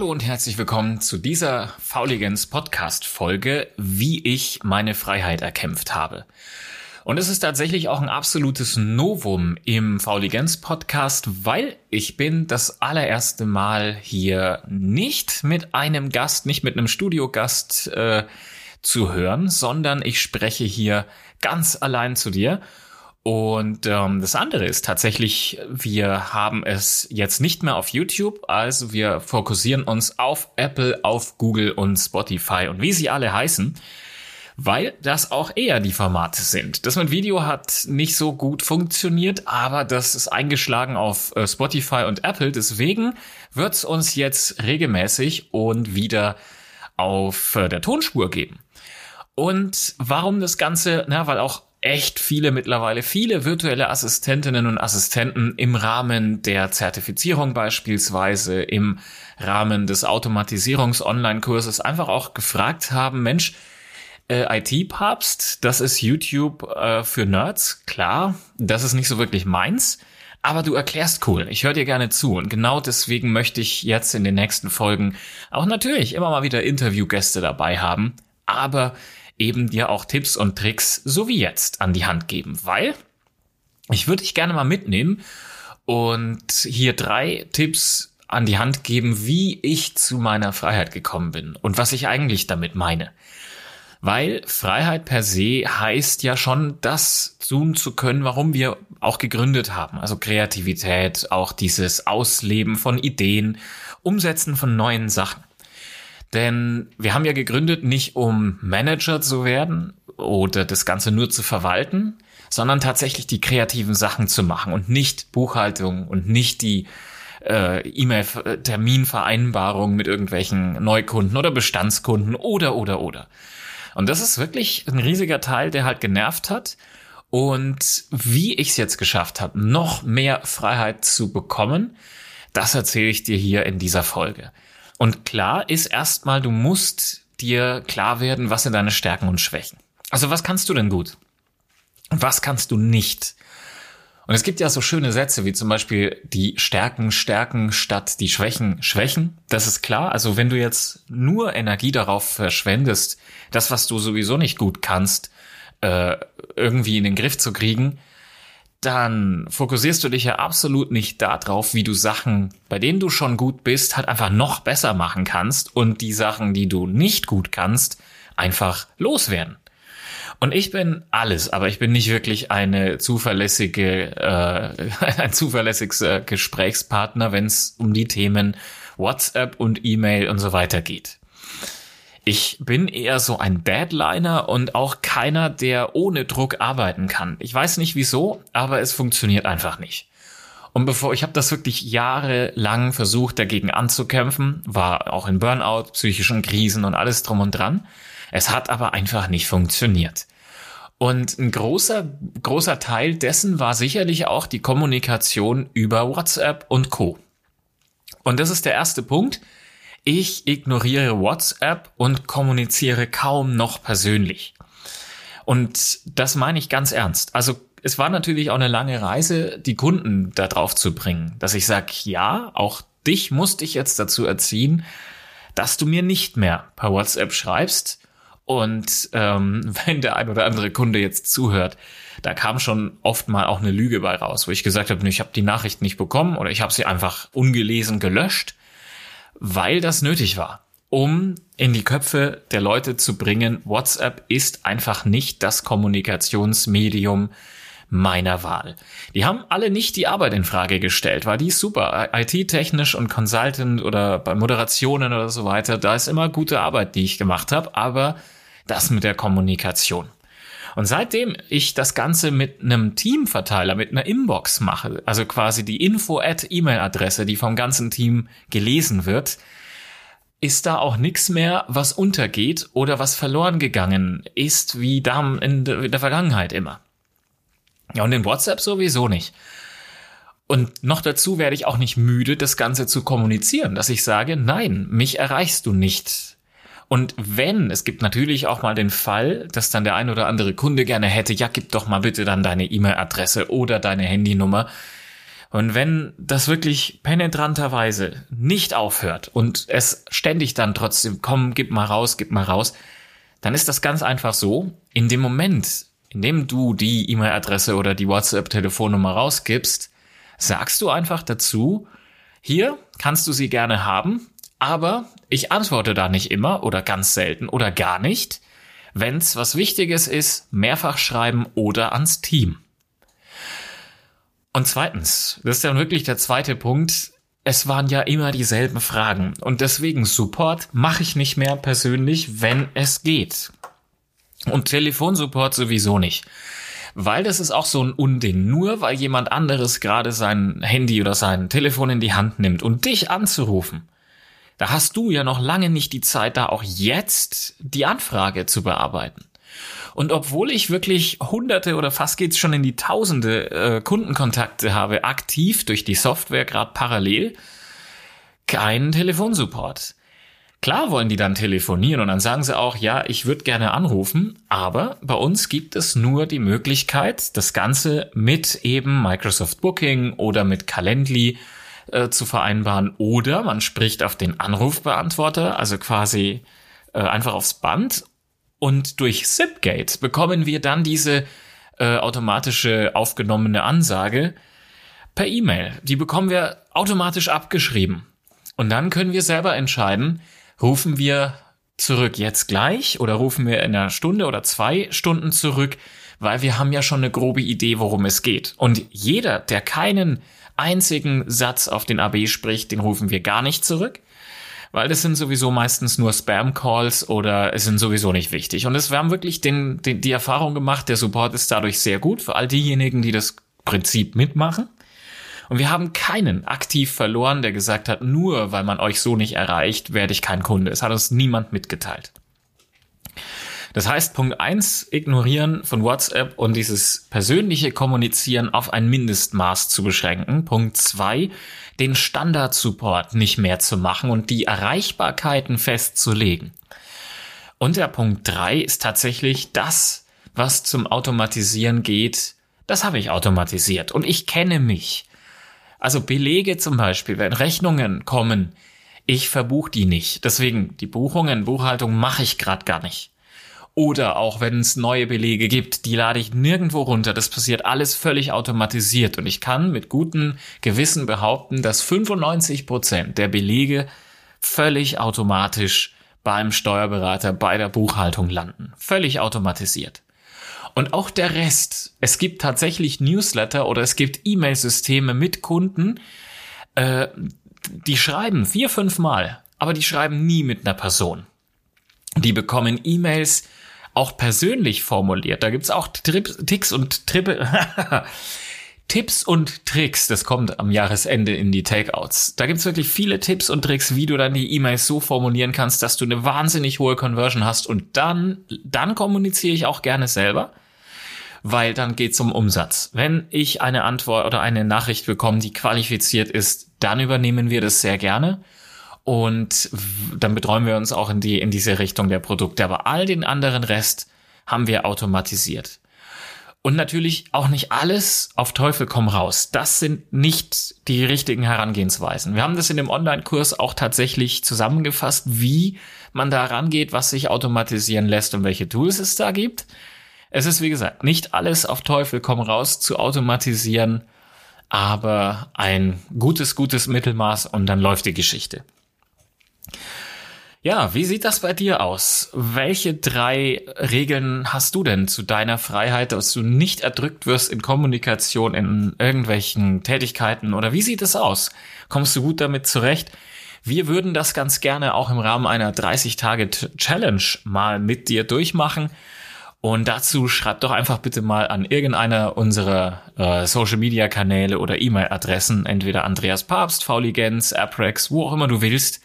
Hallo und herzlich willkommen zu dieser Fauligens Podcast Folge, wie ich meine Freiheit erkämpft habe. Und es ist tatsächlich auch ein absolutes Novum im Fauligens Podcast, weil ich bin das allererste Mal hier nicht mit einem Gast, nicht mit einem Studiogast äh, zu hören, sondern ich spreche hier ganz allein zu dir. Und ähm, das andere ist tatsächlich, wir haben es jetzt nicht mehr auf YouTube, also wir fokussieren uns auf Apple, auf Google und Spotify und wie sie alle heißen, weil das auch eher die Formate sind. Das mit Video hat nicht so gut funktioniert, aber das ist eingeschlagen auf äh, Spotify und Apple, deswegen wird es uns jetzt regelmäßig und wieder auf äh, der Tonspur geben. Und warum das Ganze? Na, weil auch echt viele mittlerweile, viele virtuelle Assistentinnen und Assistenten im Rahmen der Zertifizierung beispielsweise, im Rahmen des Automatisierungs-Online-Kurses einfach auch gefragt haben, Mensch, äh, IT-Papst, das ist YouTube äh, für Nerds, klar, das ist nicht so wirklich meins, aber du erklärst cool, ich höre dir gerne zu. Und genau deswegen möchte ich jetzt in den nächsten Folgen auch natürlich immer mal wieder Interviewgäste dabei haben, aber eben dir auch Tipps und Tricks, so wie jetzt, an die Hand geben, weil ich würde dich gerne mal mitnehmen und hier drei Tipps an die Hand geben, wie ich zu meiner Freiheit gekommen bin und was ich eigentlich damit meine. Weil Freiheit per se heißt ja schon, das tun zu können, warum wir auch gegründet haben. Also Kreativität, auch dieses Ausleben von Ideen, Umsetzen von neuen Sachen. Denn wir haben ja gegründet, nicht um Manager zu werden oder das Ganze nur zu verwalten, sondern tatsächlich die kreativen Sachen zu machen und nicht Buchhaltung und nicht die äh, E-Mail-Terminvereinbarung mit irgendwelchen Neukunden oder Bestandskunden oder oder oder. Und das ist wirklich ein riesiger Teil, der halt genervt hat. Und wie ich es jetzt geschafft habe, noch mehr Freiheit zu bekommen, das erzähle ich dir hier in dieser Folge. Und klar ist erstmal, du musst dir klar werden, was sind deine Stärken und Schwächen. Also was kannst du denn gut? Und was kannst du nicht? Und es gibt ja so schöne Sätze wie zum Beispiel die Stärken stärken statt die Schwächen schwächen. Das ist klar. Also wenn du jetzt nur Energie darauf verschwendest, das, was du sowieso nicht gut kannst, äh, irgendwie in den Griff zu kriegen, dann fokussierst du dich ja absolut nicht darauf, wie du Sachen, bei denen du schon gut bist, halt einfach noch besser machen kannst und die Sachen, die du nicht gut kannst, einfach loswerden. Und ich bin alles, aber ich bin nicht wirklich eine zuverlässige, äh, ein zuverlässiges äh, Gesprächspartner, wenn es um die Themen WhatsApp und E-Mail und so weiter geht. Ich bin eher so ein Badliner und auch keiner, der ohne Druck arbeiten kann. Ich weiß nicht wieso, aber es funktioniert einfach nicht. Und bevor ich habe das wirklich jahrelang versucht, dagegen anzukämpfen, war auch in Burnout, psychischen Krisen und alles drum und dran. Es hat aber einfach nicht funktioniert. Und ein großer, großer Teil dessen war sicherlich auch die Kommunikation über WhatsApp und Co. Und das ist der erste Punkt. Ich ignoriere WhatsApp und kommuniziere kaum noch persönlich. Und das meine ich ganz ernst. Also es war natürlich auch eine lange Reise, die Kunden da drauf zu bringen, dass ich sage, ja, auch dich musste ich jetzt dazu erziehen, dass du mir nicht mehr per WhatsApp schreibst. Und ähm, wenn der ein oder andere Kunde jetzt zuhört, da kam schon oft mal auch eine Lüge bei raus, wo ich gesagt habe, ich habe die Nachricht nicht bekommen oder ich habe sie einfach ungelesen gelöscht weil das nötig war, um in die Köpfe der Leute zu bringen, WhatsApp ist einfach nicht das Kommunikationsmedium meiner Wahl. Die haben alle nicht die Arbeit in Frage gestellt, weil die ist super. IT-technisch und Consultant oder bei Moderationen oder so weiter, da ist immer gute Arbeit, die ich gemacht habe, aber das mit der Kommunikation. Und seitdem ich das Ganze mit einem Teamverteiler, mit einer Inbox mache, also quasi die Info-at-E-Mail-Adresse, die vom ganzen Team gelesen wird, ist da auch nichts mehr, was untergeht oder was verloren gegangen ist, wie da in der Vergangenheit immer. Ja, und in WhatsApp sowieso nicht. Und noch dazu werde ich auch nicht müde, das Ganze zu kommunizieren, dass ich sage, nein, mich erreichst du nicht und wenn, es gibt natürlich auch mal den Fall, dass dann der ein oder andere Kunde gerne hätte, ja, gib doch mal bitte dann deine E-Mail-Adresse oder deine Handynummer. Und wenn das wirklich penetranterweise nicht aufhört und es ständig dann trotzdem, komm, gib mal raus, gib mal raus, dann ist das ganz einfach so, in dem Moment, in dem du die E-Mail-Adresse oder die WhatsApp-Telefonnummer rausgibst, sagst du einfach dazu, hier kannst du sie gerne haben, aber ich antworte da nicht immer oder ganz selten oder gar nicht. Wenn's was Wichtiges ist, mehrfach schreiben oder ans Team. Und zweitens, das ist dann wirklich der zweite Punkt, es waren ja immer dieselben Fragen und deswegen Support mache ich nicht mehr persönlich, wenn es geht. Und Telefonsupport sowieso nicht. Weil das ist auch so ein Unding. Nur weil jemand anderes gerade sein Handy oder sein Telefon in die Hand nimmt und dich anzurufen, da hast du ja noch lange nicht die Zeit, da auch jetzt die Anfrage zu bearbeiten. Und obwohl ich wirklich hunderte oder fast geht's schon in die tausende äh, Kundenkontakte habe, aktiv durch die Software gerade parallel, keinen Telefonsupport. Klar wollen die dann telefonieren und dann sagen sie auch, ja, ich würde gerne anrufen, aber bei uns gibt es nur die Möglichkeit, das Ganze mit eben Microsoft Booking oder mit Calendly äh, zu vereinbaren oder man spricht auf den Anrufbeantworter, also quasi äh, einfach aufs Band und durch Zipgate bekommen wir dann diese äh, automatische aufgenommene Ansage per E-Mail. Die bekommen wir automatisch abgeschrieben. Und dann können wir selber entscheiden, rufen wir zurück jetzt gleich oder rufen wir in einer Stunde oder zwei Stunden zurück, weil wir haben ja schon eine grobe Idee, worum es geht. Und jeder, der keinen einzigen Satz auf den AB spricht, den rufen wir gar nicht zurück weil das sind sowieso meistens nur Spam-Calls oder es sind sowieso nicht wichtig. Und es, wir haben wirklich den, den, die Erfahrung gemacht, der Support ist dadurch sehr gut für all diejenigen, die das Prinzip mitmachen. Und wir haben keinen aktiv verloren, der gesagt hat, nur weil man euch so nicht erreicht, werde ich kein Kunde. Es hat uns niemand mitgeteilt. Das heißt, Punkt eins ignorieren von WhatsApp und dieses persönliche Kommunizieren auf ein Mindestmaß zu beschränken. Punkt zwei den Standard-Support nicht mehr zu machen und die Erreichbarkeiten festzulegen. Und der Punkt drei ist tatsächlich das, was zum Automatisieren geht. Das habe ich automatisiert und ich kenne mich. Also Belege zum Beispiel, wenn Rechnungen kommen, ich verbuche die nicht. Deswegen die Buchungen, Buchhaltung mache ich gerade gar nicht. Oder auch wenn es neue Belege gibt, die lade ich nirgendwo runter. Das passiert alles völlig automatisiert. Und ich kann mit gutem Gewissen behaupten, dass 95 Prozent der Belege völlig automatisch beim Steuerberater, bei der Buchhaltung landen. Völlig automatisiert. Und auch der Rest. Es gibt tatsächlich Newsletter oder es gibt E-Mail-Systeme mit Kunden, äh, die schreiben vier, fünf Mal, aber die schreiben nie mit einer Person. Die bekommen E-Mails auch persönlich formuliert. Da gibt's auch Trips, Ticks und Trippe. Tipps und Tricks, das kommt am Jahresende in die Takeouts. Da gibt's wirklich viele Tipps und Tricks, wie du dann die E-Mails so formulieren kannst, dass du eine wahnsinnig hohe Conversion hast und dann, dann kommuniziere ich auch gerne selber, weil dann geht's um Umsatz. Wenn ich eine Antwort oder eine Nachricht bekomme, die qualifiziert ist, dann übernehmen wir das sehr gerne und dann betreuen wir uns auch in die, in diese Richtung der Produkte. Aber all den anderen Rest haben wir automatisiert. Und natürlich auch nicht alles auf Teufel komm raus. Das sind nicht die richtigen Herangehensweisen. Wir haben das in dem Online-Kurs auch tatsächlich zusammengefasst, wie man da rangeht, was sich automatisieren lässt und welche Tools es da gibt. Es ist, wie gesagt, nicht alles auf Teufel komm raus zu automatisieren, aber ein gutes, gutes Mittelmaß und dann läuft die Geschichte. Ja, wie sieht das bei dir aus? Welche drei Regeln hast du denn zu deiner Freiheit, dass du nicht erdrückt wirst in Kommunikation, in irgendwelchen Tätigkeiten? Oder wie sieht es aus? Kommst du gut damit zurecht? Wir würden das ganz gerne auch im Rahmen einer 30-Tage-Challenge mal mit dir durchmachen. Und dazu schreib doch einfach bitte mal an irgendeiner unserer äh, Social-Media-Kanäle oder E-Mail-Adressen, entweder Andreas Papst, Fauligenz, Aprex, wo auch immer du willst,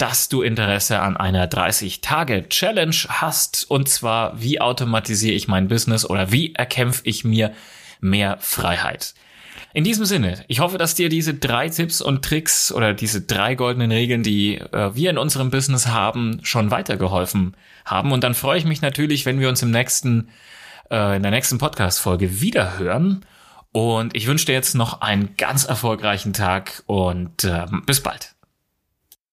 dass du Interesse an einer 30-Tage-Challenge hast. Und zwar, wie automatisiere ich mein Business oder wie erkämpfe ich mir mehr Freiheit? In diesem Sinne, ich hoffe, dass dir diese drei Tipps und Tricks oder diese drei goldenen Regeln, die äh, wir in unserem Business haben, schon weitergeholfen haben. Und dann freue ich mich natürlich, wenn wir uns im nächsten, äh, in der nächsten Podcast-Folge wiederhören Und ich wünsche dir jetzt noch einen ganz erfolgreichen Tag und äh, bis bald.